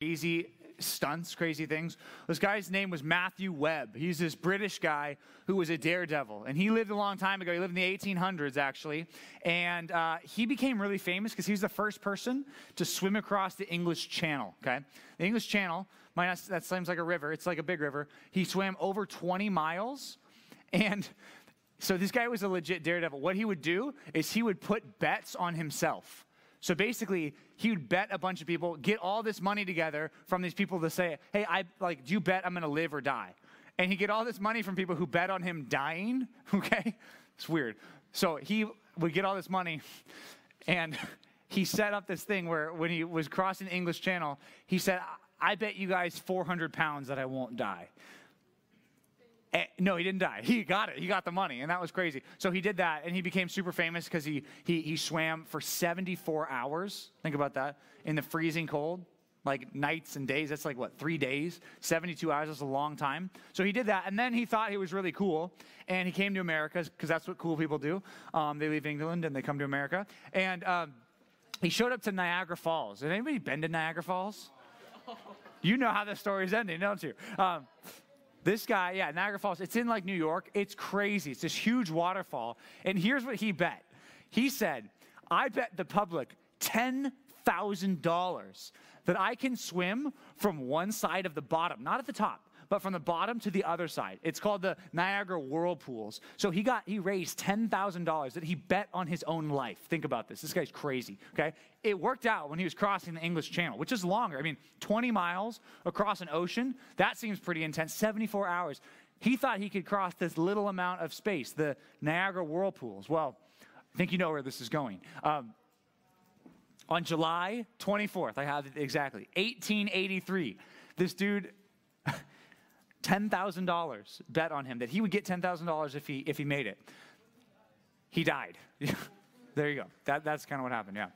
crazy stunts, crazy things. This guy's name was Matthew Webb. He's this British guy who was a daredevil. And he lived a long time ago. He lived in the 1800s, actually. And uh, he became really famous because he was the first person to swim across the English Channel, okay? The English Channel, not, that seems like a river, it's like a big river. He swam over 20 miles. And so this guy was a legit daredevil. What he would do is he would put bets on himself. So basically, he would bet a bunch of people, get all this money together from these people to say, "Hey, I like, do you bet I'm to live or die?" And he'd get all this money from people who bet on him dying. Okay, it's weird. So he would get all this money, and he set up this thing where when he was crossing the English Channel, he said, "I bet you guys 400 pounds that I won't die." And, eh, no, he didn't die. He got it. He got the money, and that was crazy. So he did that, and he became super famous because he, he, he swam for 74 hours. Think about that. In the freezing cold, like nights and days. That's like what, three days? 72 hours is a long time. So he did that, and then he thought he was really cool, and he came to America because that's what cool people do. Um, they leave England and they come to America. And um, he showed up to Niagara Falls. Has anybody been to Niagara Falls? You know how the story's ending, don't you? Um, this guy, yeah, Niagara Falls, it's in like New York. It's crazy. It's this huge waterfall. And here's what he bet he said, I bet the public $10,000 that I can swim from one side of the bottom, not at the top, but from the bottom to the other side. It's called the Niagara Whirlpools. So he got he raised ten thousand dollars that he bet on his own life. Think about this. This guy's crazy. Okay, it worked out when he was crossing the English Channel, which is longer. I mean, 20 miles across an ocean. That seems pretty intense. 74 hours. He thought he could cross this little amount of space, the Niagara Whirlpools. Well, I think you know where this is going. Um, on July 24th, I have it exactly, 1883, this dude $10,000 bet on him that he would get $10,000 if he, if he made it. He died. there you go. That, that's kind of what happened, yeah.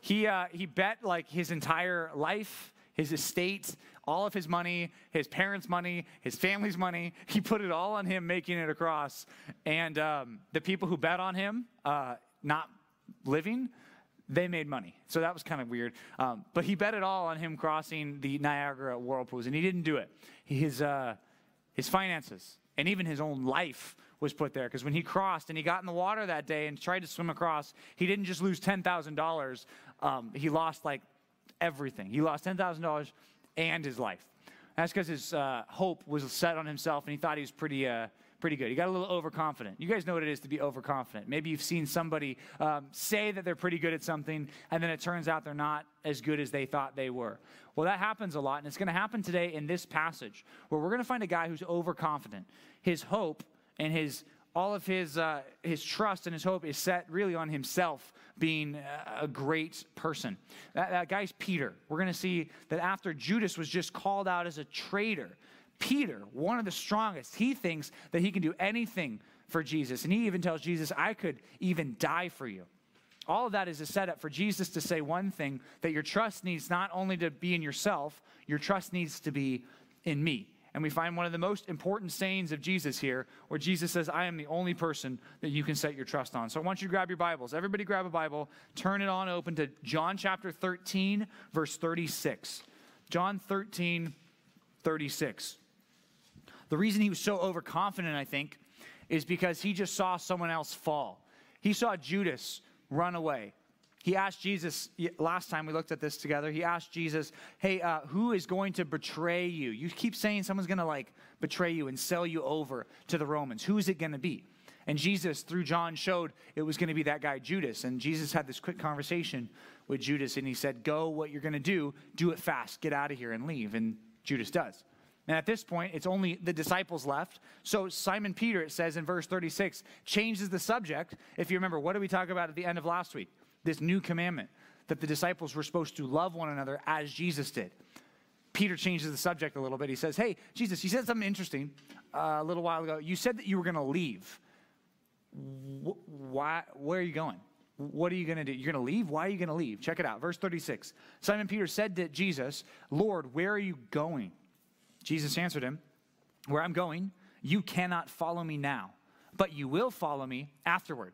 He, uh, he bet like his entire life, his estate, all of his money, his parents' money, his family's money. He put it all on him making it across. And um, the people who bet on him uh, not living, they made money. So that was kind of weird. Um, but he bet it all on him crossing the Niagara whirlpools, and he didn't do it. His, uh, his finances and even his own life was put there because when he crossed and he got in the water that day and tried to swim across, he didn't just lose $10,000, um, he lost like everything. He lost $10,000 and his life. That's because his uh, hope was set on himself and he thought he was pretty. Uh, pretty good. You got a little overconfident. You guys know what it is to be overconfident. Maybe you've seen somebody um, say that they're pretty good at something, and then it turns out they're not as good as they thought they were. Well, that happens a lot, and it's going to happen today in this passage, where we're going to find a guy who's overconfident. His hope and his all of his uh, his trust and his hope is set really on himself being a great person. That, that guy's Peter. We're going to see that after Judas was just called out as a traitor, Peter, one of the strongest, he thinks that he can do anything for Jesus. And he even tells Jesus, I could even die for you. All of that is a setup for Jesus to say one thing that your trust needs not only to be in yourself, your trust needs to be in me. And we find one of the most important sayings of Jesus here, where Jesus says, I am the only person that you can set your trust on. So I want you to grab your Bibles. Everybody grab a Bible, turn it on open to John chapter 13, verse 36. John 13, 36. The reason he was so overconfident, I think, is because he just saw someone else fall. He saw Judas run away. He asked Jesus, last time we looked at this together, he asked Jesus, Hey, uh, who is going to betray you? You keep saying someone's going to like betray you and sell you over to the Romans. Who is it going to be? And Jesus, through John, showed it was going to be that guy, Judas. And Jesus had this quick conversation with Judas, and he said, Go, what you're going to do, do it fast, get out of here and leave. And Judas does. And at this point, it's only the disciples left. So Simon Peter, it says in verse 36, changes the subject. If you remember, what did we talk about at the end of last week? This new commandment that the disciples were supposed to love one another as Jesus did. Peter changes the subject a little bit. He says, Hey, Jesus, you said something interesting uh, a little while ago. You said that you were going to leave. Why, where are you going? What are you going to do? You're going to leave? Why are you going to leave? Check it out. Verse 36. Simon Peter said to Jesus, Lord, where are you going? Jesus answered him, Where I'm going, you cannot follow me now, but you will follow me afterward.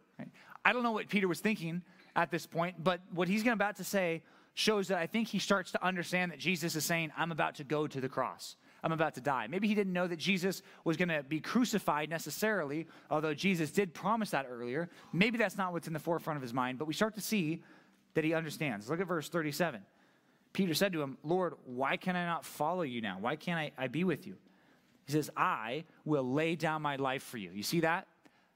I don't know what Peter was thinking at this point, but what he's about to say shows that I think he starts to understand that Jesus is saying, I'm about to go to the cross. I'm about to die. Maybe he didn't know that Jesus was going to be crucified necessarily, although Jesus did promise that earlier. Maybe that's not what's in the forefront of his mind, but we start to see that he understands. Look at verse 37. Peter said to him, Lord, why can I not follow you now? Why can't I, I be with you? He says, I will lay down my life for you. You see that?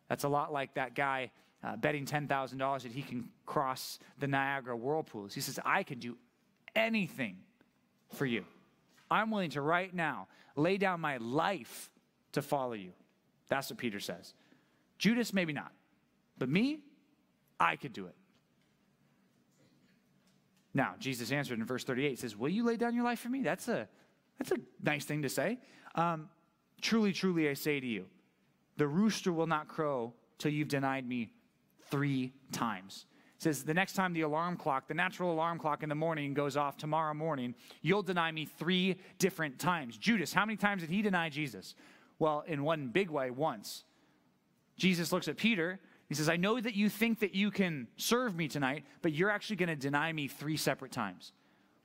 That's a lot like that guy uh, betting $10,000 that he can cross the Niagara whirlpools. He says, I can do anything for you. I'm willing to right now lay down my life to follow you. That's what Peter says. Judas, maybe not. But me, I could do it. Now, Jesus answered in verse 38, says, Will you lay down your life for me? That's a, that's a nice thing to say. Um, truly, truly, I say to you, the rooster will not crow till you've denied me three times. Says, The next time the alarm clock, the natural alarm clock in the morning goes off tomorrow morning, you'll deny me three different times. Judas, how many times did he deny Jesus? Well, in one big way, once. Jesus looks at Peter he says, I know that you think that you can serve me tonight, but you're actually going to deny me three separate times.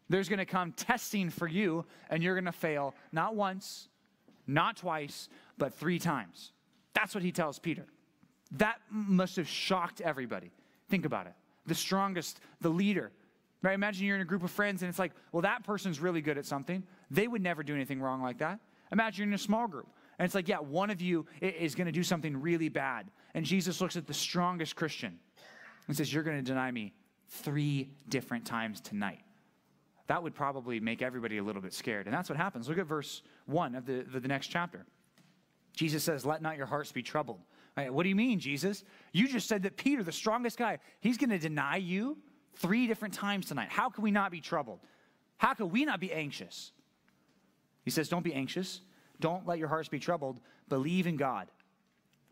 There's going to come testing for you, and you're going to fail not once, not twice, but three times. That's what he tells Peter. That must have shocked everybody. Think about it. The strongest, the leader. Right? Imagine you're in a group of friends and it's like, well, that person's really good at something. They would never do anything wrong like that. Imagine you're in a small group. And it's like, yeah, one of you is going to do something really bad. And Jesus looks at the strongest Christian and says, You're going to deny me three different times tonight. That would probably make everybody a little bit scared. And that's what happens. Look at verse 1 of the, the, the next chapter. Jesus says, Let not your hearts be troubled. Right, what do you mean, Jesus? You just said that Peter, the strongest guy, he's going to deny you three different times tonight. How can we not be troubled? How can we not be anxious? He says, Don't be anxious. Don't let your hearts be troubled. Believe in God.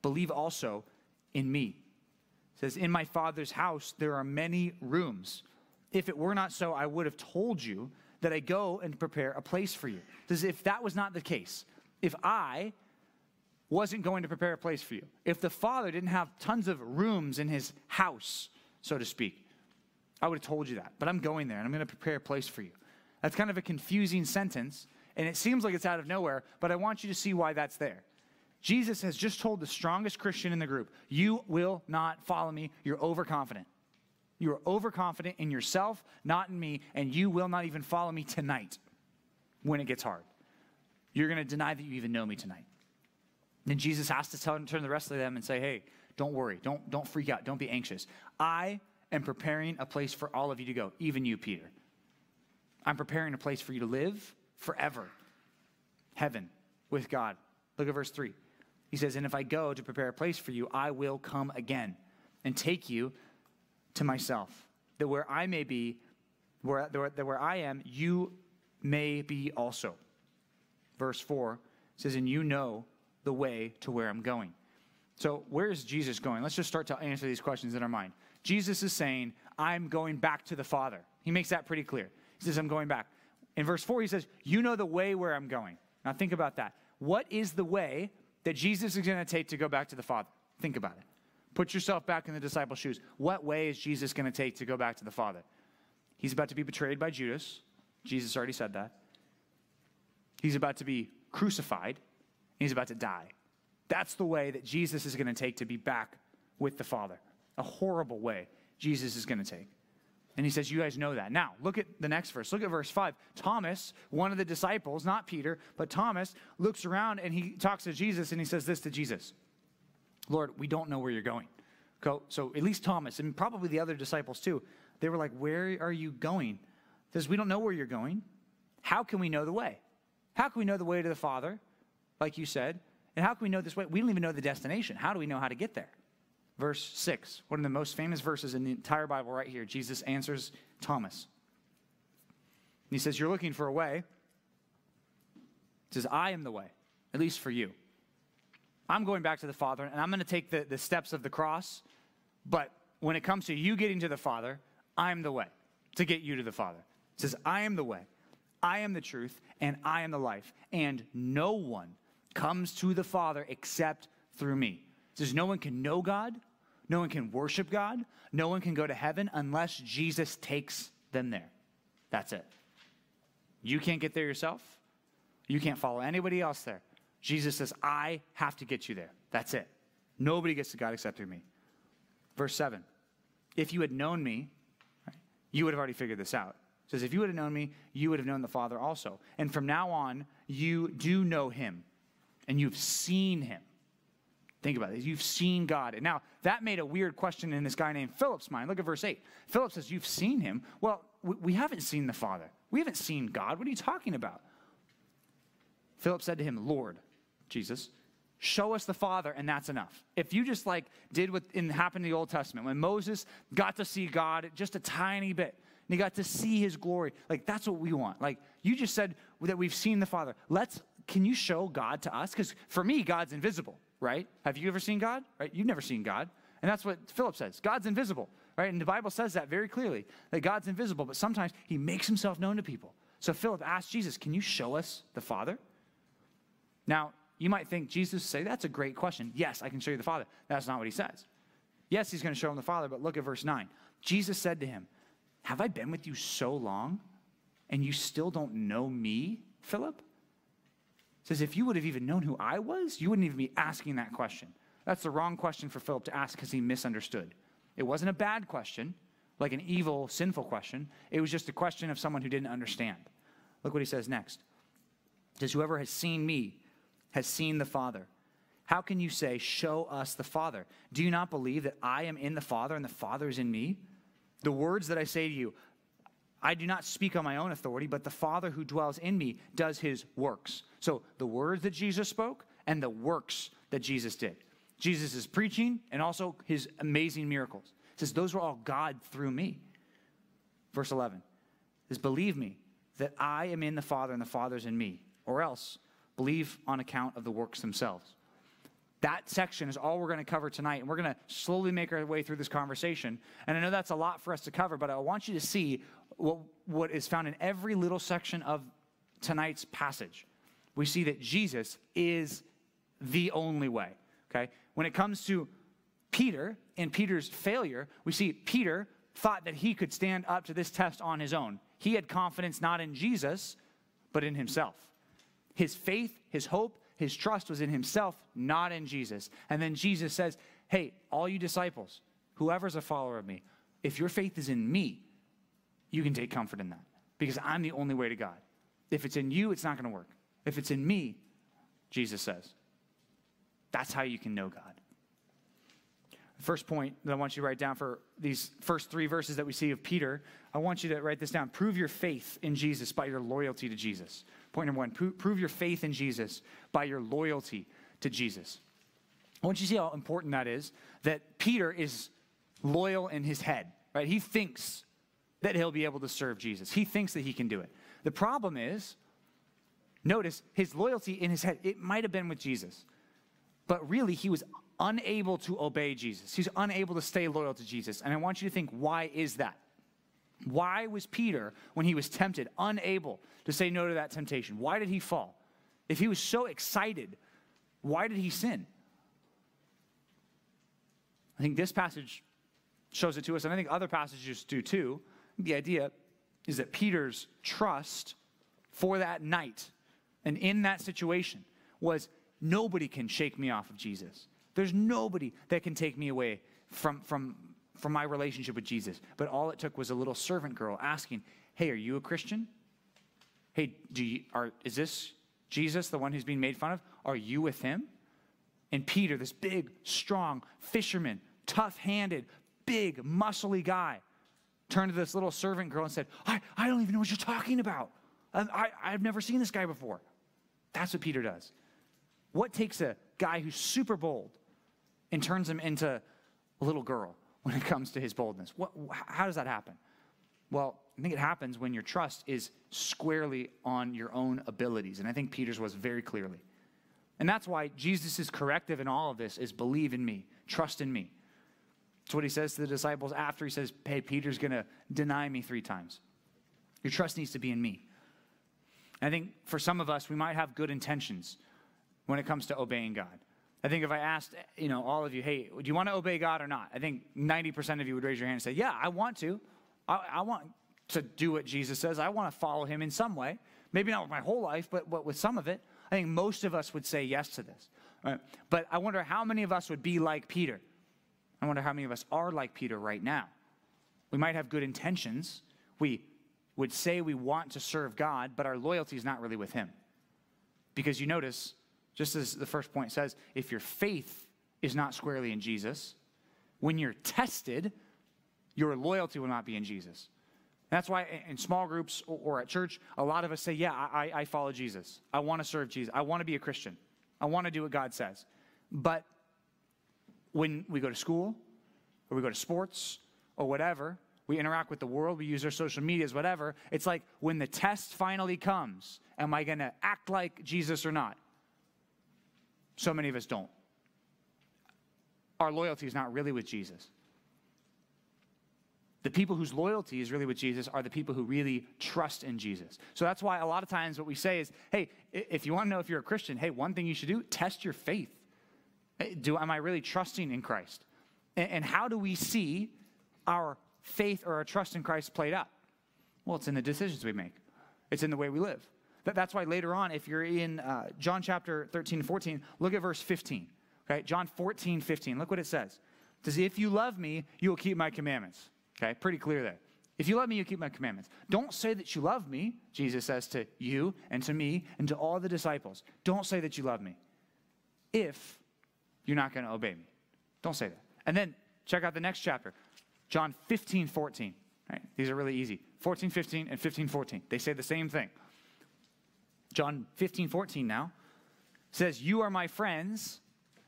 Believe also in me. It says, In my Father's house there are many rooms. If it were not so, I would have told you that I go and prepare a place for you. It says, if that was not the case, if I wasn't going to prepare a place for you, if the Father didn't have tons of rooms in his house, so to speak, I would have told you that. But I'm going there and I'm going to prepare a place for you. That's kind of a confusing sentence and it seems like it's out of nowhere, but I want you to see why that's there. Jesus has just told the strongest Christian in the group, You will not follow me. You're overconfident. You are overconfident in yourself, not in me, and you will not even follow me tonight when it gets hard. You're going to deny that you even know me tonight. Then Jesus has to tell, turn the rest of them and say, Hey, don't worry. Don't, don't freak out. Don't be anxious. I am preparing a place for all of you to go, even you, Peter. I'm preparing a place for you to live forever. Heaven with God. Look at verse 3. He says, And if I go to prepare a place for you, I will come again and take you to myself, that where I may be, where, that where I am, you may be also. Verse 4 says, And you know the way to where I'm going. So, where is Jesus going? Let's just start to answer these questions in our mind. Jesus is saying, I'm going back to the Father. He makes that pretty clear. He says, I'm going back. In verse 4, he says, You know the way where I'm going. Now think about that. What is the way that Jesus is going to take to go back to the Father? Think about it. Put yourself back in the disciples' shoes. What way is Jesus going to take to go back to the Father? He's about to be betrayed by Judas. Jesus already said that. He's about to be crucified. He's about to die. That's the way that Jesus is going to take to be back with the Father. A horrible way Jesus is going to take. And he says, You guys know that. Now, look at the next verse. Look at verse 5. Thomas, one of the disciples, not Peter, but Thomas, looks around and he talks to Jesus and he says this to Jesus Lord, we don't know where you're going. So at least Thomas, and probably the other disciples too, they were like, Where are you going? He says, We don't know where you're going. How can we know the way? How can we know the way to the Father, like you said? And how can we know this way? We don't even know the destination. How do we know how to get there? Verse 6, one of the most famous verses in the entire Bible, right here. Jesus answers Thomas. He says, You're looking for a way. He says, I am the way, at least for you. I'm going back to the Father, and I'm going to take the, the steps of the cross, but when it comes to you getting to the Father, I'm the way to get you to the Father. He says, I am the way, I am the truth, and I am the life, and no one comes to the Father except through me. Says, No one can know God, no one can worship God, no one can go to heaven unless Jesus takes them there. That's it. You can't get there yourself. You can't follow anybody else there. Jesus says, I have to get you there. That's it. Nobody gets to God except through me. Verse 7 If you had known me, you would have already figured this out. It says, If you would have known me, you would have known the Father also. And from now on, you do know him, and you've seen him. Think about this. You've seen God. And now, that made a weird question in this guy named Philip's mind. Look at verse 8. Philip says, You've seen him. Well, we, haven't seen the Father. We haven't seen God. What are you talking about? Philip said to him, Lord, Jesus, show us the Father, and that's enough. If you just like did what in, happened in the Old Testament, when Moses got to see God just a tiny bit, and he got to see his glory, like that's what we want. Like you just said that we've seen the Father. Let's, can you show God to us? Because for me, God's invisible, right? Have you ever seen God? Right? You've never seen God. And that's what Philip says. God's invisible, right? And the Bible says that very clearly, that God's invisible, but sometimes he makes himself known to people. So Philip asked Jesus, Can you show us the Father? Now, you might think Jesus say, That's a great question. Yes, I can show you the Father. That's not what he says. Yes, he's going to show him the Father, but look at verse 9. Jesus said to him, Have I been with you so long, and you still don't know me, Philip? Says, If you would have even known who I was, you wouldn't even be asking that question. That's the wrong question for Philip to ask because he misunderstood. It wasn't a bad question, like an evil, sinful question. It was just a question of someone who didn't understand. Look what he says next. Says, Whoever has seen me has seen the Father. How can you say, Show us the Father? Do you not believe that I am in the Father and the Father is in me? The words that I say to you, I do not speak on my own authority, but the Father who dwells in me does his works. So the words that Jesus spoke and the works that Jesus did. Jesus is preaching and also his amazing miracles. Says, Those were all God through me. Verse 11 says, Believe me that I am in the Father and the Father is in me, or else believe on account of the works themselves. That section is all we're going to cover tonight, and we're going to slowly make our way through this conversation. And I know that's a lot for us to cover, but I want you to see what, what is found in every little section of tonight's passage. We see that Jesus is the only way, okay? When it comes to Peter and Peter's failure, we see Peter thought that he could stand up to this test on his own. He had confidence not in Jesus, but in himself. His faith, his hope, his trust was in himself, not in Jesus. And then Jesus says, Hey, all you disciples, whoever's a follower of me, if your faith is in me, you can take comfort in that because I'm the only way to God. If it's in you, it's not going to work. If it's in me, Jesus says, that's how you can know God. First point that I want you to write down for these first three verses that we see of Peter, I want you to write this down. Prove your faith in Jesus by your loyalty to Jesus. Point number one prove your faith in Jesus by your loyalty to Jesus. I want you to see how important that is that Peter is loyal in his head, right? He thinks that he'll be able to serve Jesus, he thinks that he can do it. The problem is, notice his loyalty in his head, it might have been with Jesus. But really, he was unable to obey Jesus. He's unable to stay loyal to Jesus. And I want you to think, why is that? Why was Peter, when he was tempted, unable to say no to that temptation? Why did he fall? If he was so excited, why did he sin? I think this passage shows it to us, and I think other passages do too. The idea is that Peter's trust for that night and in that situation was Nobody can shake me off of Jesus. There's nobody that can take me away from, from, from my relationship with Jesus. But all it took was a little servant girl asking, Hey, are you a Christian? Hey, do you, are, is this Jesus, the one who's being made fun of? Are you with him? And Peter, this big, strong fisherman, tough handed, big, muscly guy, turned to this little servant girl and said, I, I don't even know what you're talking about. I, I, I've never seen this guy before. That's what Peter does. What takes a guy who's super bold and turns him into a little girl when it comes to his boldness? What, how does that happen? Well, I think it happens when your trust is squarely on your own abilities. And I think Peter's was very clearly. And that's why Jesus' corrective in all of this is believe in me, trust in me. It's what he says to the disciples after he says, Hey, Peter's going to deny me three times. Your trust needs to be in me. I think for some of us, we might have good intentions when it comes to obeying God. I think if I asked, you know, all of you, hey, do you want to obey God or not? I think 90% of you would raise your hand and say, yeah, I want to. I, I want to do what Jesus says. I want to follow him in some way. Maybe not with my whole life, but, but with some of it. I think most of us would say yes to this. Right? But I wonder how many of us would be like Peter. I wonder how many of us are like Peter right now. We might have good intentions. We would say we want to serve God, but our loyalty is not really with Him. Because you notice, just as the first point says, if your faith is not squarely in Jesus, when you're tested, your loyalty will not be in Jesus. That's why in small groups or at church, a lot of us say, Yeah, I, I follow Jesus. I want to serve Jesus. I want to be a Christian. I want to do what God says. But when we go to school or we go to sports or whatever, we interact with the world, we use our social medias, whatever. It's like when the test finally comes, am I going to act like Jesus or not? So many of us don't. Our loyalty is not really with Jesus. The people whose loyalty is really with Jesus are the people who really trust in Jesus. So that's why a lot of times what we say is, hey, if you want to know if you're a Christian, hey, one thing you should do, test your faith. Do am I really trusting in Christ? And, and how do we see our faith or our trust in Christ played out? Well, it's in the decisions we make. It's in the way we live. That's why later on, if you're in uh, John chapter 13 and 14, look at verse 15. Okay, John 14, 15. Look what it says. It says, If you love me, you will keep my commandments. Okay, pretty clear there. If you love me, you keep my commandments. Don't say that you love me, Jesus says to you and to me and to all the disciples. Don't say that you love me if you're not going to obey me. Don't say that. And then check out the next chapter, John 15, 14. Right? These are really easy. 14, 15, and 15, 14. They say the same thing. John 15, 14 now says, You are my friends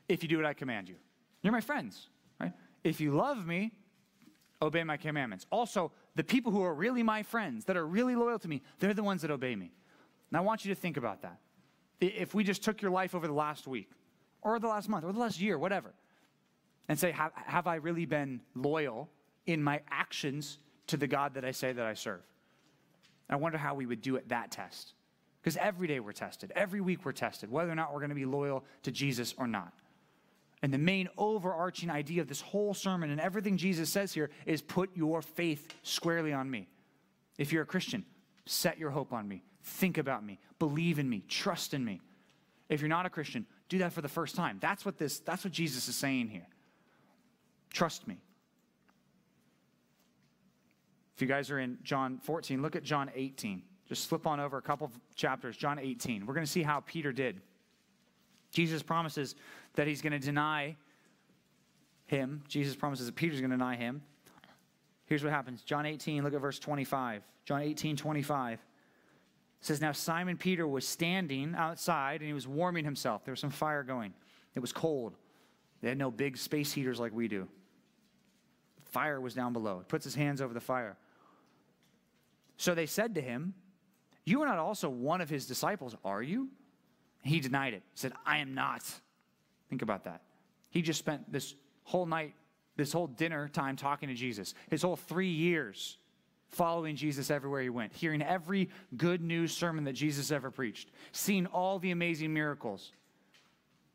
if you do what I command you. You're my friends, right? If you love me, obey my commandments. Also, the people who are really my friends, that are really loyal to me, they're the ones that obey me. And I want you to think about that. If we just took your life over the last week, or the last month, or the last year, whatever, and say, have, have I really been loyal in my actions to the God that I say that I serve? I wonder how we would do at that test. Because every day we're tested, every week we're tested, whether or not we're going to be loyal to Jesus or not. And the main overarching idea of this whole sermon and everything Jesus says here is put your faith squarely on me. If you're a Christian, set your hope on me. Think about me. Believe in me. Trust in me. If you're not a Christian, do that for the first time. That's what this that's what Jesus is saying here. Trust me. If you guys are in John 14, look at John 18. Just flip on over a couple chapters, John 18. We're going to see how Peter did. Jesus promises that he's going to deny him. Jesus promises that Peter's going to deny him. Here's what happens John 18, look at verse 25. John 18, 25 says, Now Simon Peter was standing outside and he was warming himself. There was some fire going, it was cold. They had no big space heaters like we do. Fire was down below. He puts his hands over the fire. So they said to him, You are not also one of his disciples, are you? He denied it. He said, I am not. Think about that. He just spent this whole night, this whole dinner time talking to Jesus, his whole three years following Jesus everywhere he went, hearing every good news sermon that Jesus ever preached, seeing all the amazing miracles.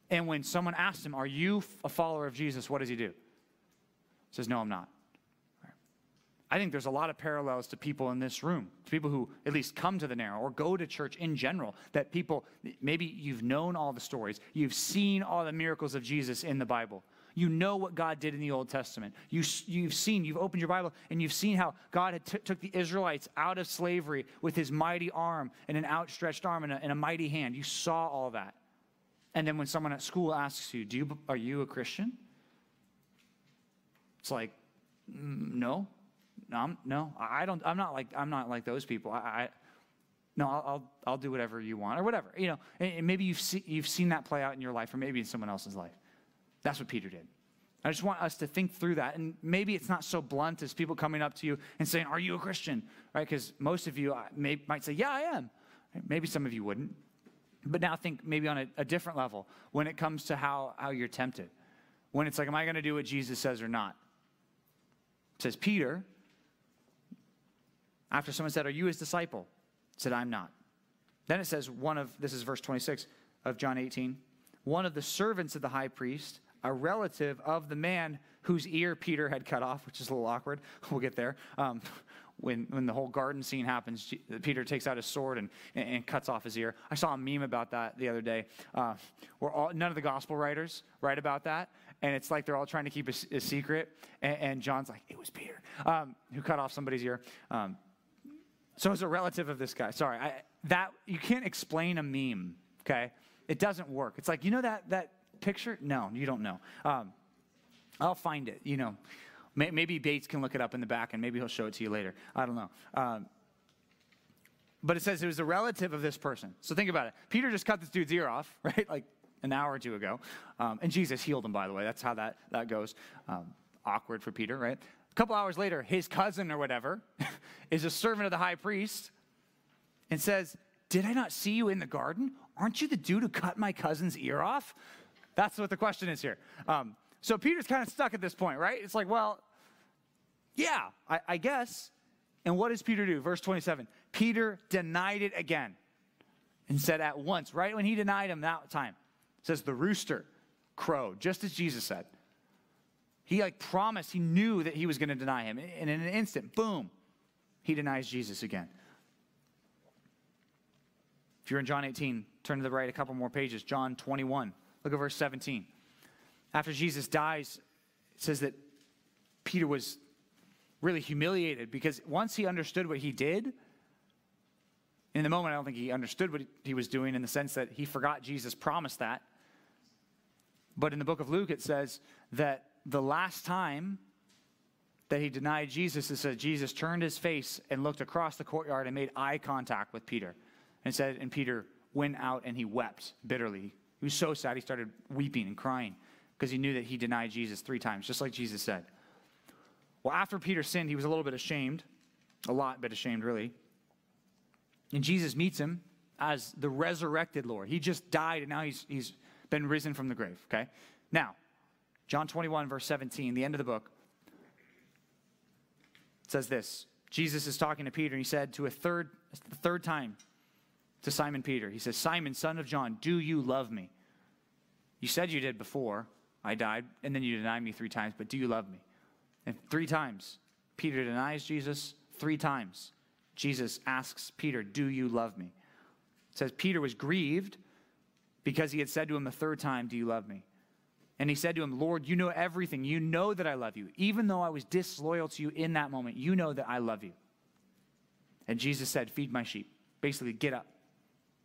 And when someone asked him, Are you a follower of Jesus? What does he do? He says, No, I'm not. I think there's a lot of parallels to people in this room, to people who at least come to the narrow or go to church in general. That people, maybe you've known all the stories, you've seen all the miracles of Jesus in the Bible. You know what God did in the Old Testament. You, you've seen, you've opened your Bible, and you've seen how God had t- took the Israelites out of slavery with his mighty arm and an outstretched arm and a, and a mighty hand. You saw all that. And then when someone at school asks you, Do you, Are you a Christian? It's like, mm, No. No, I'm, no, I don't. I'm not like I'm not like those people. I, I no, I'll, I'll, I'll do whatever you want or whatever. You know, and, and maybe you've see, you've seen that play out in your life, or maybe in someone else's life. That's what Peter did. I just want us to think through that, and maybe it's not so blunt as people coming up to you and saying, "Are you a Christian?" Right? Because most of you may, might say, "Yeah, I am." Maybe some of you wouldn't. But now think maybe on a, a different level when it comes to how how you're tempted. When it's like, "Am I going to do what Jesus says or not?" It says Peter after someone said, Are you his disciple? said, I'm not. Then it says, one of, this is verse 26 of John 18, one of the servants of the high priest, a relative of the man whose ear Peter had cut off, which is a little awkward. We'll get there. Um, when, when the whole garden scene happens, Peter takes out his sword and, and, cuts off his ear. I saw a meme about that the other day uh, where all, none of the gospel writers write about that. And it's like they're all trying to keep a, a secret. And, and, John's like, it was Peter um, who cut off somebody's ear. Um, so it's a relative of this guy. Sorry, I, that you can't explain a meme. Okay, it doesn't work. It's like you know that that picture. No, you don't know. Um, I'll find it. You know, maybe Bates can look it up in the back, and maybe he'll show it to you later. I don't know. Um, but it says it was a relative of this person. So think about it. Peter just cut this dude's ear off, right? Like an hour or two ago. Um, and Jesus healed him, by the way. That's how that, that goes. Um, awkward for Peter, right? A couple hours later, his cousin or whatever is a servant of the high priest and says, Did I not see you in the garden? Aren't you the dude who cut my cousin's ear off? That's what the question is here. Um, so Peter's kind of stuck at this point, right? It's like, well, yeah, I, I guess. And what does Peter do? Verse 27 Peter denied it again and said at once, right when he denied him that time, says the rooster crowed, just as Jesus said. He like promised, he knew that he was going to deny him. And in an instant, boom, he denies Jesus again. If you're in John 18, turn to the right a couple more pages. John 21. Look at verse 17. After Jesus dies, it says that Peter was really humiliated because once he understood what he did, in the moment, I don't think he understood what he was doing in the sense that he forgot Jesus promised that. But in the book of Luke, it says that the last time that he denied Jesus, it said Jesus turned his face and looked across the courtyard and made eye contact with Peter. And said, and Peter went out and he wept bitterly. He was so sad he started weeping and crying because he knew that he denied Jesus three times, just like Jesus said. Well, after Peter sinned, he was a little bit ashamed, a lot bit ashamed, really. And Jesus meets him as the resurrected Lord. He just died and now he's, he's been risen from the grave, okay? Now, John 21, verse 17, the end of the book, says this Jesus is talking to Peter, and he said to a third, third time to Simon Peter, he says, Simon, son of John, do you love me? You said you did before I died, and then you denied me three times, but do you love me? And three times, Peter denies Jesus. Three times, Jesus asks Peter, Do you love me? It says Peter was grieved because he had said to him the third time, Do you love me? And he said to him, Lord, you know everything. You know that I love you. Even though I was disloyal to you in that moment, you know that I love you. And Jesus said, Feed my sheep. Basically, get up,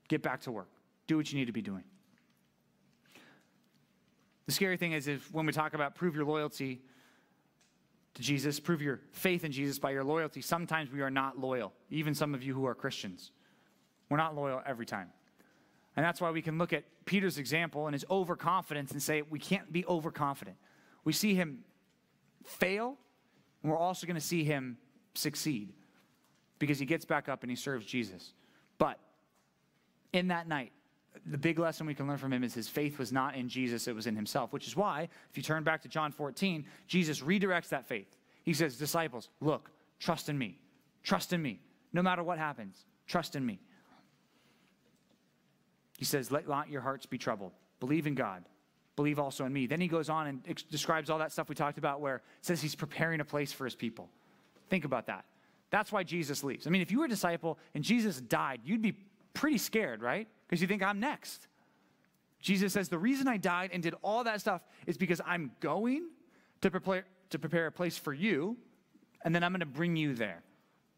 get back to work, do what you need to be doing. The scary thing is, if when we talk about prove your loyalty to Jesus, prove your faith in Jesus by your loyalty, sometimes we are not loyal. Even some of you who are Christians. We're not loyal every time. And that's why we can look at Peter's example and his overconfidence and say we can't be overconfident. We see him fail, and we're also going to see him succeed because he gets back up and he serves Jesus. But in that night, the big lesson we can learn from him is his faith was not in Jesus, it was in himself, which is why, if you turn back to John 14, Jesus redirects that faith. He says, Disciples, look, trust in me. Trust in me. No matter what happens, trust in me. He says, Let not your hearts be troubled. Believe in God. Believe also in me. Then he goes on and ex- describes all that stuff we talked about where it says he's preparing a place for his people. Think about that. That's why Jesus leaves. I mean, if you were a disciple and Jesus died, you'd be pretty scared, right? Because you think I'm next. Jesus says, The reason I died and did all that stuff is because I'm going to prepare, to prepare a place for you, and then I'm going to bring you there.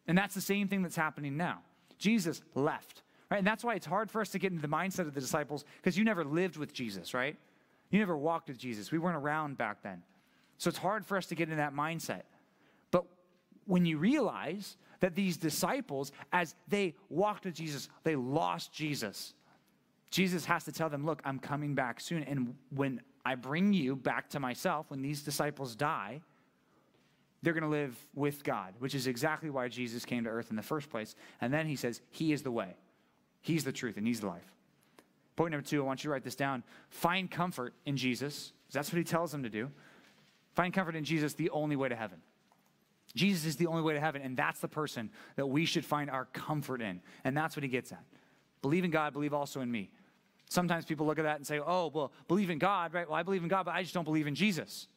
And that's the same thing that's happening now. Jesus left. Right? And that's why it's hard for us to get into the mindset of the disciples because you never lived with Jesus, right? You never walked with Jesus. We weren't around back then. So it's hard for us to get in that mindset. But when you realize that these disciples, as they walked with Jesus, they lost Jesus. Jesus has to tell them, Look, I'm coming back soon. And when I bring you back to myself, when these disciples die, they're going to live with God, which is exactly why Jesus came to earth in the first place. And then he says, He is the way. He's the truth and He's the life. Point number two, I want you to write this down. Find comfort in Jesus. That's what He tells them to do. Find comfort in Jesus, the only way to heaven. Jesus is the only way to heaven, and that's the person that we should find our comfort in. And that's what He gets at. Believe in God, believe also in me. Sometimes people look at that and say, oh, well, believe in God, right? Well, I believe in God, but I just don't believe in Jesus.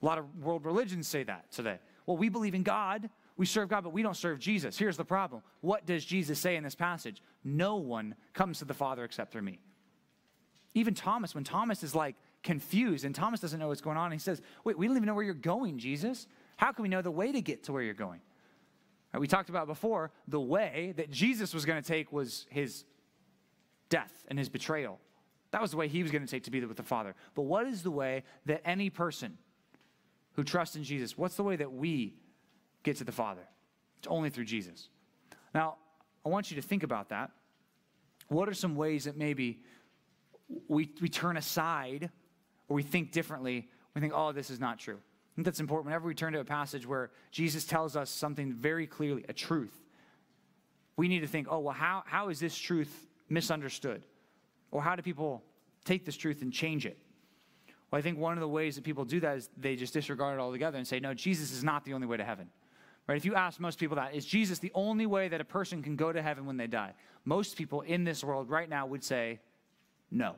A lot of world religions say that today. Well, we believe in God, we serve God, but we don't serve Jesus. Here's the problem. What does Jesus say in this passage? No one comes to the Father except through me. Even Thomas, when Thomas is like confused and Thomas doesn't know what's going on, he says, Wait, we don't even know where you're going, Jesus. How can we know the way to get to where you're going? Right, we talked about before the way that Jesus was going to take was his death and his betrayal. That was the way he was going to take to be with the Father. But what is the way that any person who trusts in Jesus, what's the way that we get to the Father? It's only through Jesus. Now, I want you to think about that. What are some ways that maybe we, we turn aside or we think differently? We think, oh, this is not true. I think that's important. Whenever we turn to a passage where Jesus tells us something very clearly, a truth, we need to think, oh, well, how, how is this truth misunderstood? Or how do people take this truth and change it? Well, I think one of the ways that people do that is they just disregard it altogether and say, no, Jesus is not the only way to heaven. Right? If you ask most people that, is Jesus the only way that a person can go to heaven when they die? Most people in this world right now would say no.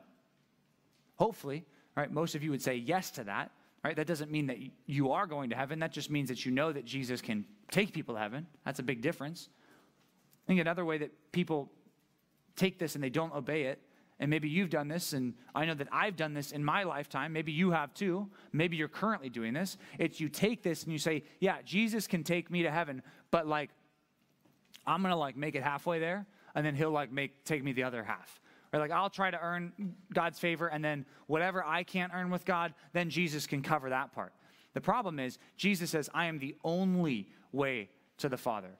Hopefully, right, most of you would say yes to that. Right? That doesn't mean that you are going to heaven. That just means that you know that Jesus can take people to heaven. That's a big difference. I think another way that people take this and they don't obey it. And maybe you've done this, and I know that I've done this in my lifetime. Maybe you have too. Maybe you're currently doing this. It's you take this and you say, Yeah, Jesus can take me to heaven, but like, I'm gonna like make it halfway there, and then he'll like make take me the other half. Or like I'll try to earn God's favor, and then whatever I can't earn with God, then Jesus can cover that part. The problem is Jesus says, I am the only way to the Father.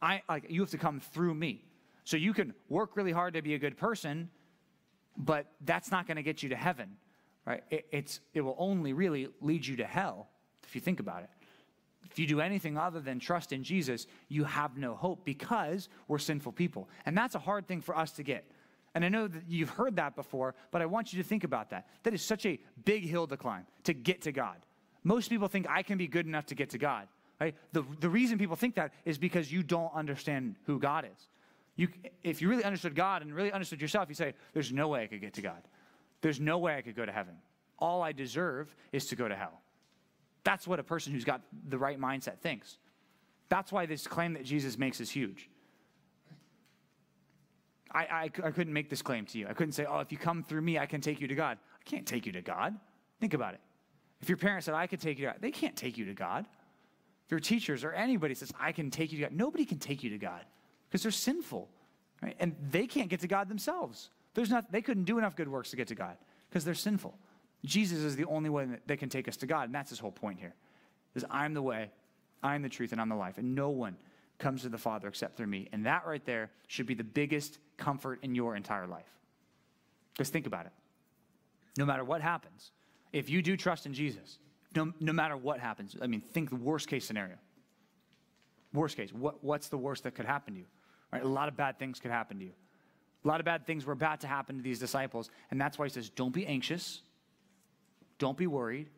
I like you have to come through me. So you can work really hard to be a good person, but that's not going to get you to heaven, right? It, it's, it will only really lead you to hell if you think about it. If you do anything other than trust in Jesus, you have no hope because we're sinful people. And that's a hard thing for us to get. And I know that you've heard that before, but I want you to think about that. That is such a big hill to climb to get to God. Most people think I can be good enough to get to God. Right? The, the reason people think that is because you don't understand who God is. You, if you really understood God and really understood yourself, you say, There's no way I could get to God. There's no way I could go to heaven. All I deserve is to go to hell. That's what a person who's got the right mindset thinks. That's why this claim that Jesus makes is huge. I, I, I, couldn't make this claim to you. I couldn't say, oh, if you come through me, I can take you to God. I can't take you to God. Think about it. If your parents said, I could take you to God, they can't take you to God. If your teachers or anybody says, I can take you to God, nobody can take you to God because they're sinful. Right? And they can't get to God themselves. There's not, they couldn't do enough good works to get to God because they're sinful. Jesus is the only one that, they can take us to God, and that's his whole point here. Is I'm the way, I'm the truth, and I'm the life, and no one comes to the Father except through me. And that right there should be the biggest comfort in your entire life. Just think about it. No matter what happens, if you do trust in Jesus, no, no matter what happens, I mean, think the worst case scenario. Worst case, what, what's the worst that could happen to you? Right? A lot of bad things could happen to you. A lot of bad things were about to happen to these disciples. And that's why he says, don't be anxious. Don't be worried.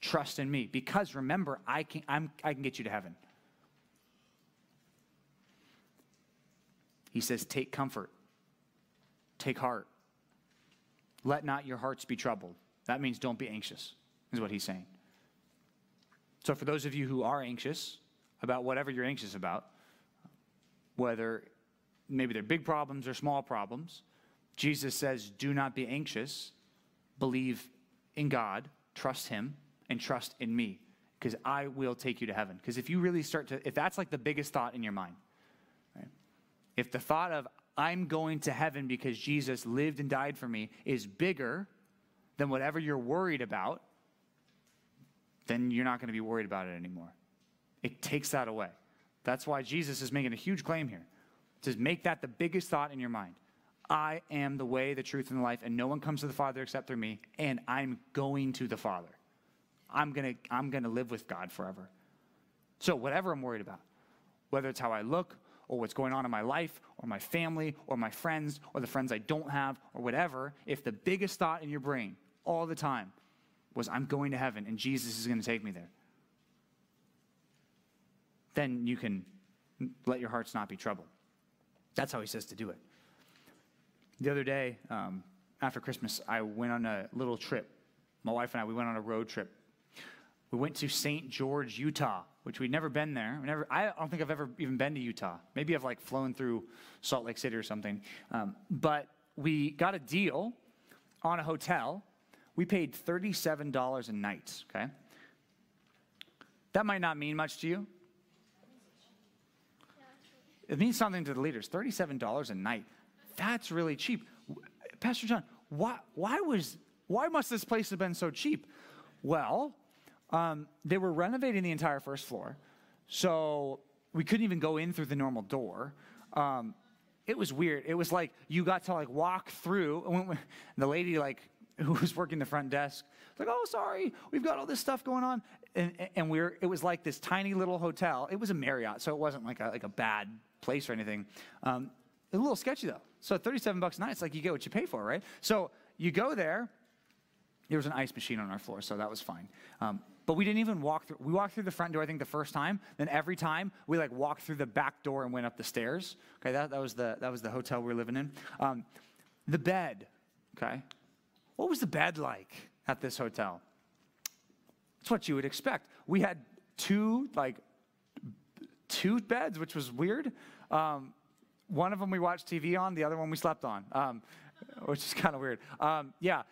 Trust in me. Because remember, I can, I'm, I can get you to heaven. He says, take comfort. Take heart. Let not your hearts be troubled. That means don't be anxious, is what he's saying. So, for those of you who are anxious, about whatever you're anxious about, whether maybe they're big problems or small problems. Jesus says, Do not be anxious, believe in God, trust Him, and trust in me, because I will take you to heaven. Because if you really start to, if that's like the biggest thought in your mind, right? if the thought of I'm going to heaven because Jesus lived and died for me is bigger than whatever you're worried about, then you're not going to be worried about it anymore. It takes that away. That's why Jesus is making a huge claim here. Says, make that the biggest thought in your mind. I am the way, the truth, and the life, and no one comes to the Father except through me, and I'm going to the Father. I'm to I'm going to live with God forever. So, whatever I'm worried about, whether it's how I look, or what's going on in my life, or my family, or my friends, or the friends I don't have, or whatever, if the biggest thought in your brain all the time was, I'm going to heaven and Jesus is going to take me there, then you can let your hearts not be troubled. That's how he says to do it. The other day, um, after Christmas, I went on a little trip. My wife and I, we went on a road trip. we went to St. George, Utah, which we'd never been there. Never, I don't think I've ever even been to Utah. Maybe I've like flown through Salt Lake City or something. Um, but we got a deal on a hotel. We paid $37 a night, okay? That might not mean much to you. It means something to the leaders. $37 a night. That's really cheap. Pastor John, why, why, was, why must this place have been so cheap? Well, um, they were renovating the entire first floor. So we couldn't even go in through the normal door. Um, it was weird. It was like you got to like walk through. And the lady like who was working the front desk was like, "Oh, sorry, we've got all this stuff going on." And, and we are it was like this tiny little hotel. It was a Marriott, so it wasn't like a like a bad place or anything. Um, a little sketchy though. So 37 bucks a night, it's like you get what you pay for, right? So you go there. There was an ice machine on our floor, so that was fine. Um, but we didn't even walk through. We walked through the front door, I think, the first time. Then every time we like walked through the back door and went up the stairs. Okay, that, that was the that was the hotel we were living in. Um, the bed. Okay, what was the bed like at this hotel? It's what you would expect. We had two like two beds, which was weird. Um, one of them we watched TV on, the other one we slept on, um, which is kind of weird. Um, yeah,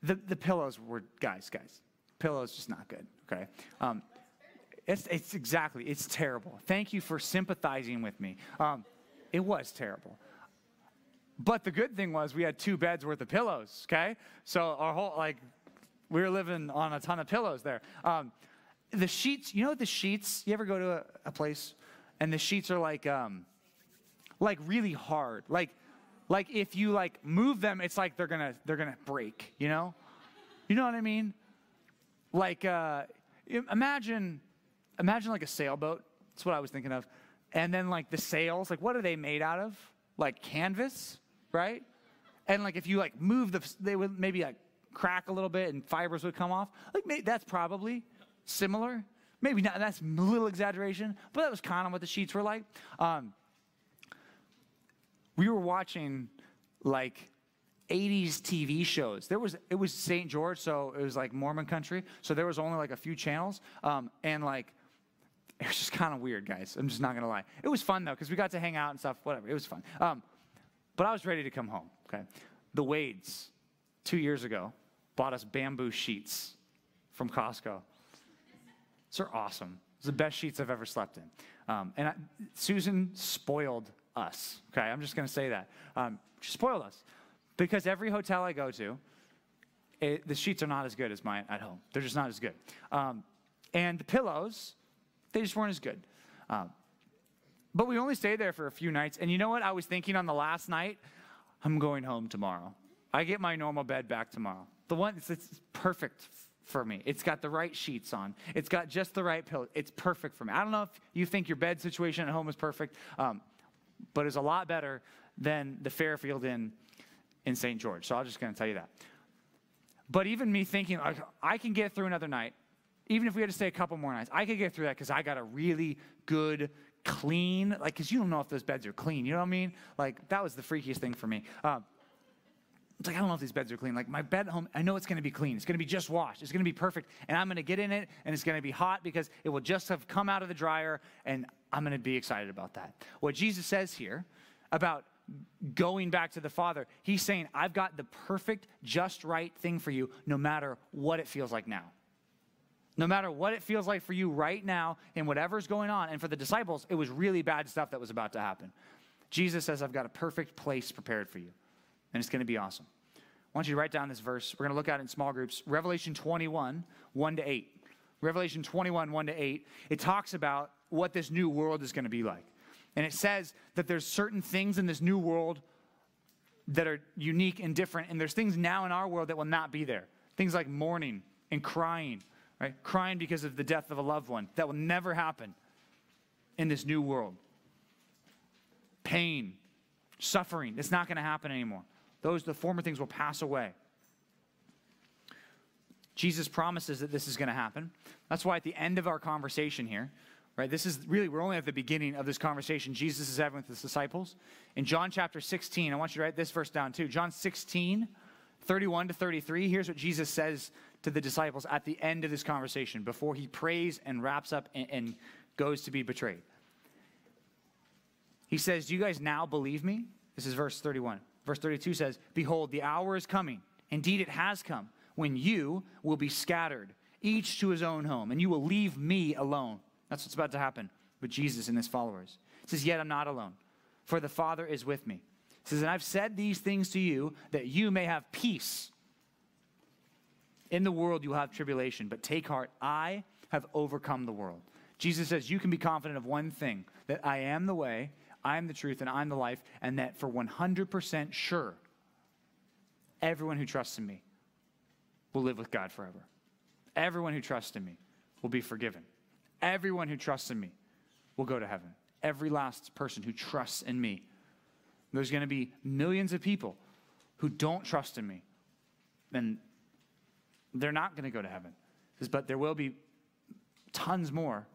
the, the pillows were, guys, guys, pillows just not good, okay? Um, it's, it's exactly, it's terrible. Thank you for sympathizing with me. Um, it was terrible. But the good thing was we had two beds worth of pillows, okay? So our whole, like, we were living on a ton of pillows there. Um, the sheets, you know the sheets, you ever go to a, a place and the sheets are like, um, like really hard. Like, like if you like move them, it's like they're gonna, they're gonna break, you know? You know what I mean? Like, uh, imagine, imagine like a sailboat. That's what I was thinking of. And then like the sails, like what are they made out of? Like canvas, right? And like if you like move the, they would maybe like crack a little bit and fibers would come off. Like maybe that's probably similar. Maybe not, that's a little exaggeration, but that was kind of what the sheets were like. Um, we were watching like 80s TV shows. There was it was St. George, so it was like Mormon country. So there was only like a few channels, um, and like it was just kind of weird, guys. I'm just not gonna lie. It was fun though because we got to hang out and stuff. Whatever, it was fun. Um, but I was ready to come home. Okay, the Wades, two years ago, bought us bamboo sheets from Costco. These are awesome. It's the best sheets I've ever slept in. Um, and I, Susan spoiled us. Okay, I'm just going to say that. Um, she spoiled us because every hotel I go to, it, the sheets are not as good as mine at home. They're just not as good. Um, and the pillows, they just weren't as good. Um, but we only stayed there for a few nights. And you know what I was thinking on the last night? I'm going home tomorrow. I get my normal bed back tomorrow. The one, it's perfect for me. It's got the right sheets on. It's got just the right pillow. It's perfect for me. I don't know if you think your bed situation at home is perfect. Um, but it's a lot better than the Fairfield Inn in St. George. So I'm just going to tell you that. But even me thinking, I can get through another night, even if we had to stay a couple more nights, I could get through that because I got a really good, clean, like, because you don't know if those beds are clean. You know what I mean? Like, that was the freakiest thing for me. Uh, it's like, I don't know if these beds are clean. Like, my bed home, I know it's going to be clean. It's going to be just washed. It's going to be perfect. And I'm going to get in it, and it's going to be hot because it will just have come out of the dryer, and I'm going to be excited about that. What Jesus says here about going back to the Father, he's saying, I've got the perfect, just right thing for you, no matter what it feels like now. No matter what it feels like for you right now in whatever's going on. And for the disciples, it was really bad stuff that was about to happen. Jesus says, I've got a perfect place prepared for you, and it's going to be awesome. I want you to write down this verse. We're going to look at it in small groups. Revelation 21, 1 to 8. Revelation 21, 1 to 8. It talks about what this new world is going to be like. And it says that there's certain things in this new world that are unique and different, and there's things now in our world that will not be there. Things like mourning and crying, right? Crying because of the death of a loved one. That will never happen in this new world. Pain, suffering, it's not going to happen anymore. Those, the former things will pass away. Jesus promises that this is going to happen. That's why at the end of our conversation here, right? This is really, we're only at the beginning of this conversation Jesus is having with his disciples. In John chapter 16, I want you to write this verse down too. John 16, 31 to 33, here's what Jesus says to the disciples at the end of this conversation before he prays and wraps up and, and goes to be betrayed. He says, Do you guys now believe me? This is verse 31. Verse 32 says, Behold, the hour is coming. Indeed, it has come when you will be scattered, each to his own home, and you will leave me alone. That's what's about to happen with Jesus and his followers. He says, Yet I'm not alone, for the Father is with me. He says, And I've said these things to you that you may have peace. In the world you will have tribulation, but take heart, I have overcome the world. Jesus says, You can be confident of one thing that I am the way, I am the truth, and I'm the life, and that for 100% sure, everyone who trusts in me will live with God forever. Everyone who trusts in me will be forgiven. Everyone who trusts in me will go to heaven. Every last person who trusts in me. There's going to be millions of people who don't trust in me, and they're not going to go to heaven. But there will be tons more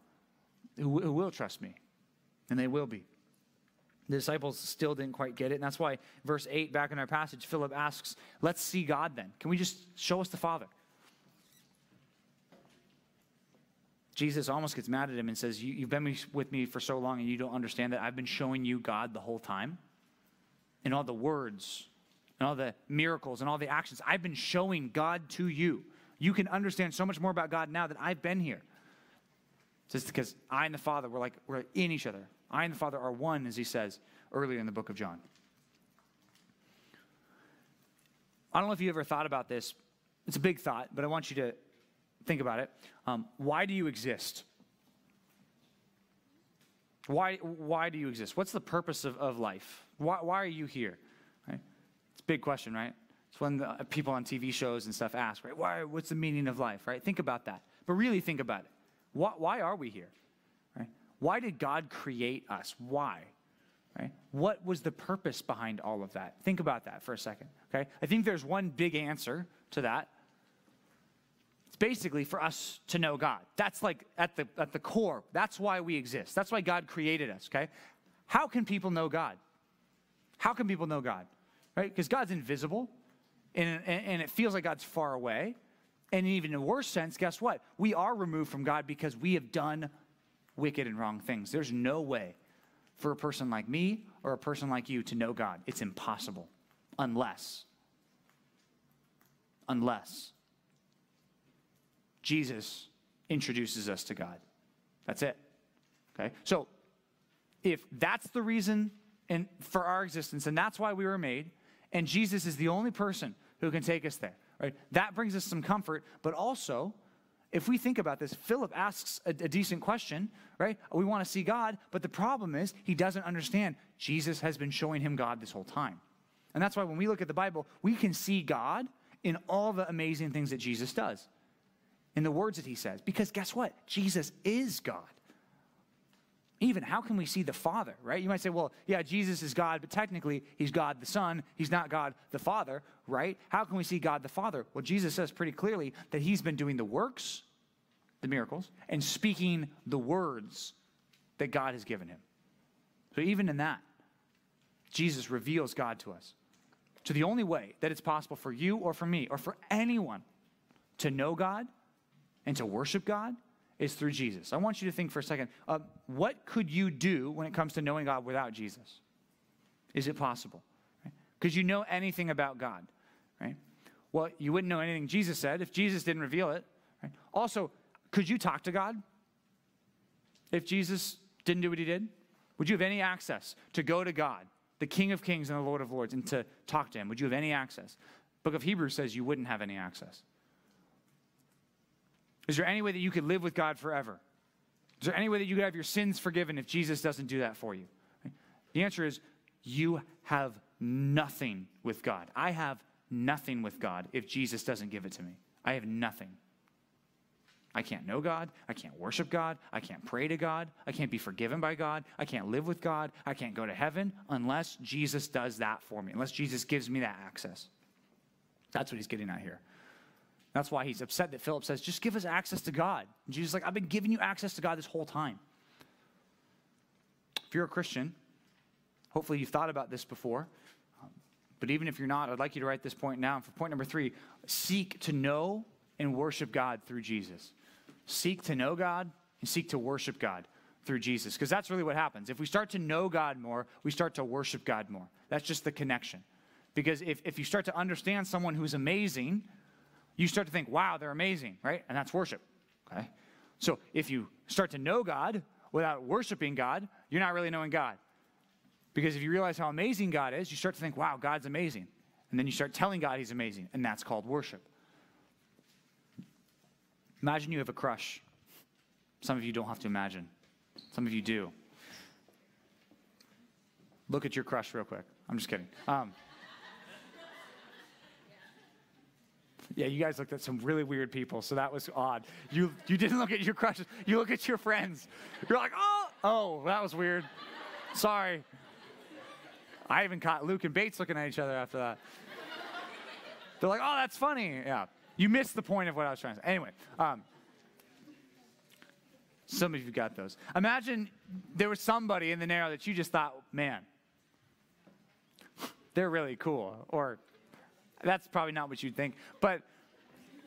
who, who will trust me, and they will be. The disciples still didn't quite get it. And that's why, verse 8, back in our passage, Philip asks, Let's see God then. Can we just show us the Father? Jesus almost gets mad at him and says, you, have been with me for so long and you don't understand that I've been showing you God the whole time. In all the words, and all the miracles, and all the actions. I've been showing God to you. You can understand so much more about God now that I've been here. Just because I and the Father, we're like, we're in each other. I and the Father are one, as he says earlier in the book of John. I don't know if you ever thought about this. It's a big thought, but I want you to think about it. Um, why do you exist? Why, why do you exist? What's the purpose of, of life? Why, why are you here? Right? It's a big question, right? It's when the, people on TV shows and stuff ask, right? Why, what's the meaning of life, right? Think about that. But really think about it. Why, why are we here? Why did God create us? Why? Right? What was the purpose behind all of that? Think about that for a second. Okay? I think there's one big answer to that, it's basically for us to know God. That's like at the, at the core. That's why we exist. That's why God created us, okay? How can people know God? How can people know God? Right? Because God's invisible and, and it feels like God's far away. And even in a worse sense, guess what? We are removed from God because we have done wicked and wrong things. There's no way for a person like me or a person like you to know God. It's impossible unless, unless Jesus introduces us to God. That's it. Okay? So, if that's the reason and for our existence, and that's why we were made, and Jesus is the only person who can take us there, right? That brings us some comfort, but also, if we think about this, Philip asks a, a decent question, right? We want to see God, but the problem is he doesn't understand Jesus has been showing him God this whole time. And that's why when we look at the Bible, we can see God in all the amazing things that Jesus does in the words that he says. Because guess what? Jesus is God. Even how can we see the Father, right? You might say, well, yeah, Jesus is God, but technically he's God the Son. He's not God the Father, right? How can we see God the Father? Well, Jesus says pretty clearly that he's been doing the works, the miracles, and speaking the words that God has given him. So even in that, Jesus reveals God to us. So the only way that it's possible for you or for me or for anyone to know God and to worship God is through Jesus. I want you to think for a second uh, what could you do when it comes to knowing God without Jesus? Is it possible? Could you know anything about God? Right? Well, you wouldn't know anything Jesus said if Jesus didn't reveal it. Right? Also, could you talk to God if Jesus didn't do what he did? Would you have any access to go to God, the King of Kings and the Lord of Lords, and to talk to him? Would you have any access? Book of Hebrews says you wouldn't have any access. Is there any way that you could live with God forever? Is there any way that you could have your sins forgiven if Jesus doesn't do that for you? The answer is you have nothing with God. I have nothing with God if Jesus doesn't give it to me. I have nothing. I can't know God. I can't worship God. I can't pray to God. I can't be forgiven by God. I can't live with God. I can't go to heaven unless Jesus does that for me, unless Jesus gives me that access. That's what he's getting at here. That's why he's upset that Philip says, just give us access to God. And Jesus is like, I've been giving you access to God this whole time. If you're a Christian, hopefully you've thought about this before. Um, But even if you're not, I'd like you to write this point down. For point number three, seek to know and worship God through Jesus. Seek to know God and seek to worship God through Jesus. Because that's really what happens. If we start to know God more, we start to worship God more. That's just the connection. Because if, if you start to understand someone who's amazing, you start to think, wow, they're amazing, right? And that's worship. Okay? So if you start to know God without worshiping God, you're not really knowing God. Because if you realize how amazing God is, you start to think, wow, God's amazing. And then you start telling God he's amazing, and that's called worship. Imagine you have a crush. Some of you don't have to imagine, some of you do. Look at your crush real quick. I'm just kidding. Um, yeah, you guys looked at some really weird people, so that was odd. You, you didn't look at your crushes, you look at your friends. You're like, oh, oh, that was weird. Sorry. I even caught Luke and Bates looking at each other after that. They're like, oh, that's funny. Yeah. You missed the point of what I was trying to say. Anyway, um, some of you got those. Imagine there was somebody in the narrow that you just thought, man, they're really cool. Or that's probably not what you'd think. But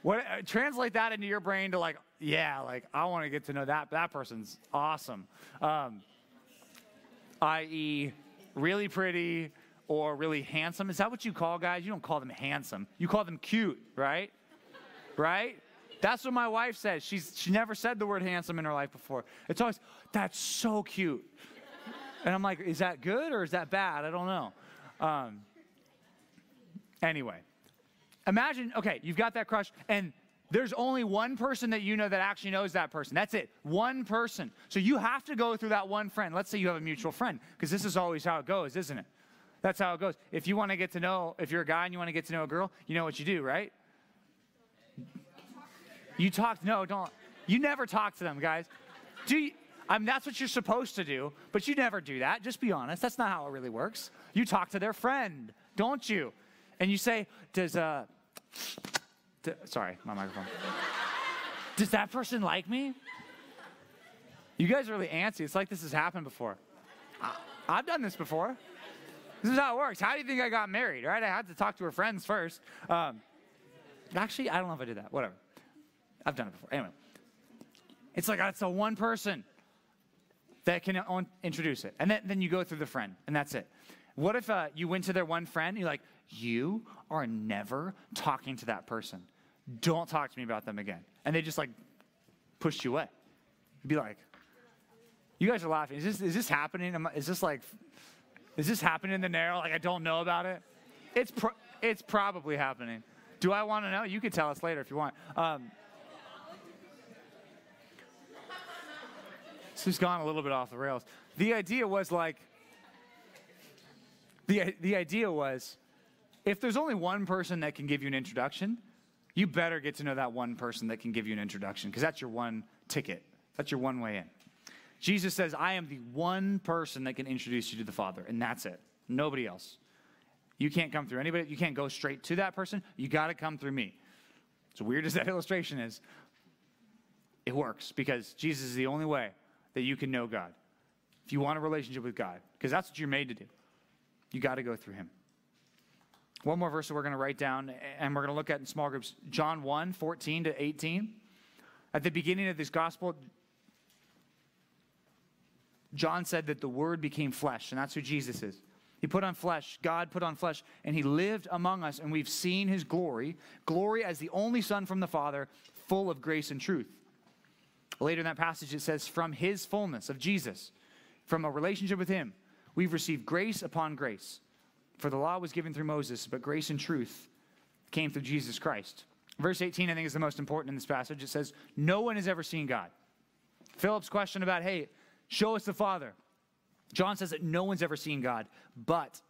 what, uh, translate that into your brain to like, yeah, like I want to get to know that. That person's awesome. Um, i.e., really pretty or really handsome. Is that what you call guys? You don't call them handsome. You call them cute, right? right? That's what my wife says. She's she never said the word handsome in her life before. It's always that's so cute. And I'm like, is that good or is that bad? I don't know. Um, anyway, imagine, okay, you've got that crush, and there's only one person that you know that actually knows that person. That's it. One person. So you have to go through that one friend. Let's say you have a mutual friend, because this is always how it goes, isn't it? That's how it goes. If you want to get to know, if you're a guy and you want to get to know a girl, you know what you do, right? You talk, no, don't. You never talk to them, guys. Do you, I mean, that's what you're supposed to do, but you never do that. Just be honest. That's not how it really works. You talk to their friend, don't you? And you say, does, uh, d- sorry, my microphone. does that person like me? You guys are really antsy. It's like this has happened before. I, I've done this before. This is how it works. How do you think I got married, right? I had to talk to her friends first. Um, actually, I don't know if I did that. Whatever. I've done it before. Anyway, it's like it's a one person that can introduce it. And then, then you go through the friend, and that's it. What if uh, you went to their one friend you're like, you are never talking to that person. Don't talk to me about them again. And they just like pushed you away. You'd be like, you guys are laughing. Is this, is this happening? Is this like, is this happening in the narrow? Like I don't know about it? It's, pro- it's probably happening. Do I want to know? You can tell us later if you want. Um, This has gone a little bit off the rails. The idea was like, the, the idea was if there's only one person that can give you an introduction, you better get to know that one person that can give you an introduction because that's your one ticket. That's your one way in. Jesus says, I am the one person that can introduce you to the Father, and that's it. Nobody else. You can't come through anybody. You can't go straight to that person. You got to come through me. As weird as that illustration is, it works because Jesus is the only way that you can know God. If you want a relationship with God, because that's what you're made to do, you got to go through Him. One more verse that we're going to write down and we're going to look at in small groups John 1 14 to 18. At the beginning of this gospel, John said that the Word became flesh, and that's who Jesus is. He put on flesh, God put on flesh, and He lived among us, and we've seen His glory glory as the only Son from the Father, full of grace and truth. Later in that passage, it says, from his fullness of Jesus, from a relationship with him, we've received grace upon grace. For the law was given through Moses, but grace and truth came through Jesus Christ. Verse 18, I think, is the most important in this passage. It says, No one has ever seen God. Philip's question about, hey, show us the Father. John says that no one's ever seen God, but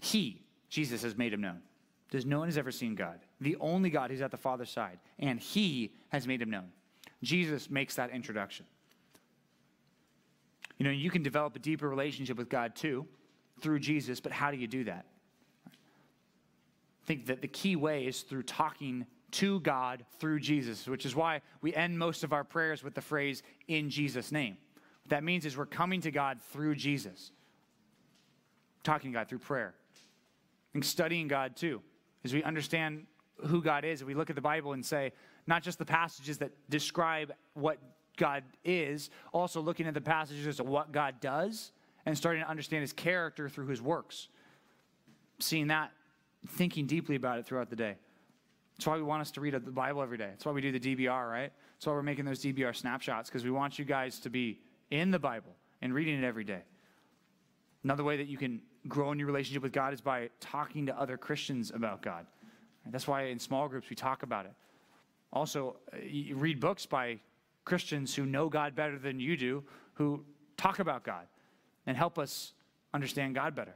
he, Jesus, has made him known. Does no one has ever seen God, the only God who's at the Father's side, and he has made him known. Jesus makes that introduction. You know, you can develop a deeper relationship with God too through Jesus, but how do you do that? I think that the key way is through talking to God through Jesus, which is why we end most of our prayers with the phrase, in Jesus' name. What that means is we're coming to God through Jesus, talking to God through prayer. And studying God too, as we understand who God is, we look at the Bible and say, not just the passages that describe what God is, also looking at the passages as to what God does and starting to understand his character through his works. Seeing that, thinking deeply about it throughout the day. That's why we want us to read the Bible every day. That's why we do the DBR, right? That's why we're making those DBR snapshots, because we want you guys to be in the Bible and reading it every day. Another way that you can grow in your relationship with God is by talking to other Christians about God. That's why in small groups we talk about it. Also, read books by Christians who know God better than you do, who talk about God and help us understand God better.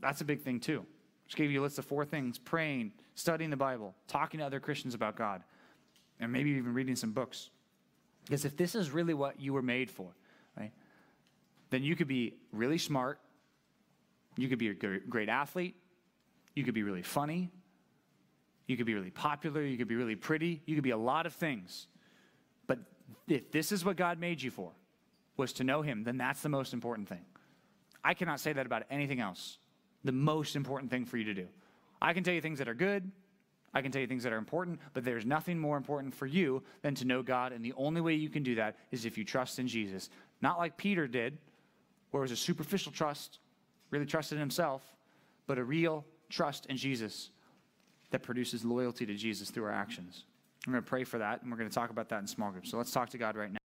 That's a big thing, too. Just gave you a list of four things praying, studying the Bible, talking to other Christians about God, and maybe even reading some books. Because if this is really what you were made for, right, then you could be really smart, you could be a great athlete, you could be really funny, you could be really popular, you could be really pretty, you could be a lot of things. But if this is what God made you for, was to know Him, then that's the most important thing. I cannot say that about anything else. The most important thing for you to do. I can tell you things that are good, I can tell you things that are important, but there's nothing more important for you than to know God. And the only way you can do that is if you trust in Jesus. Not like Peter did, where it was a superficial trust, really trusted in himself, but a real trust in Jesus that produces loyalty to Jesus through our actions. I'm going to pray for that, and we're going to talk about that in small groups. So let's talk to God right now.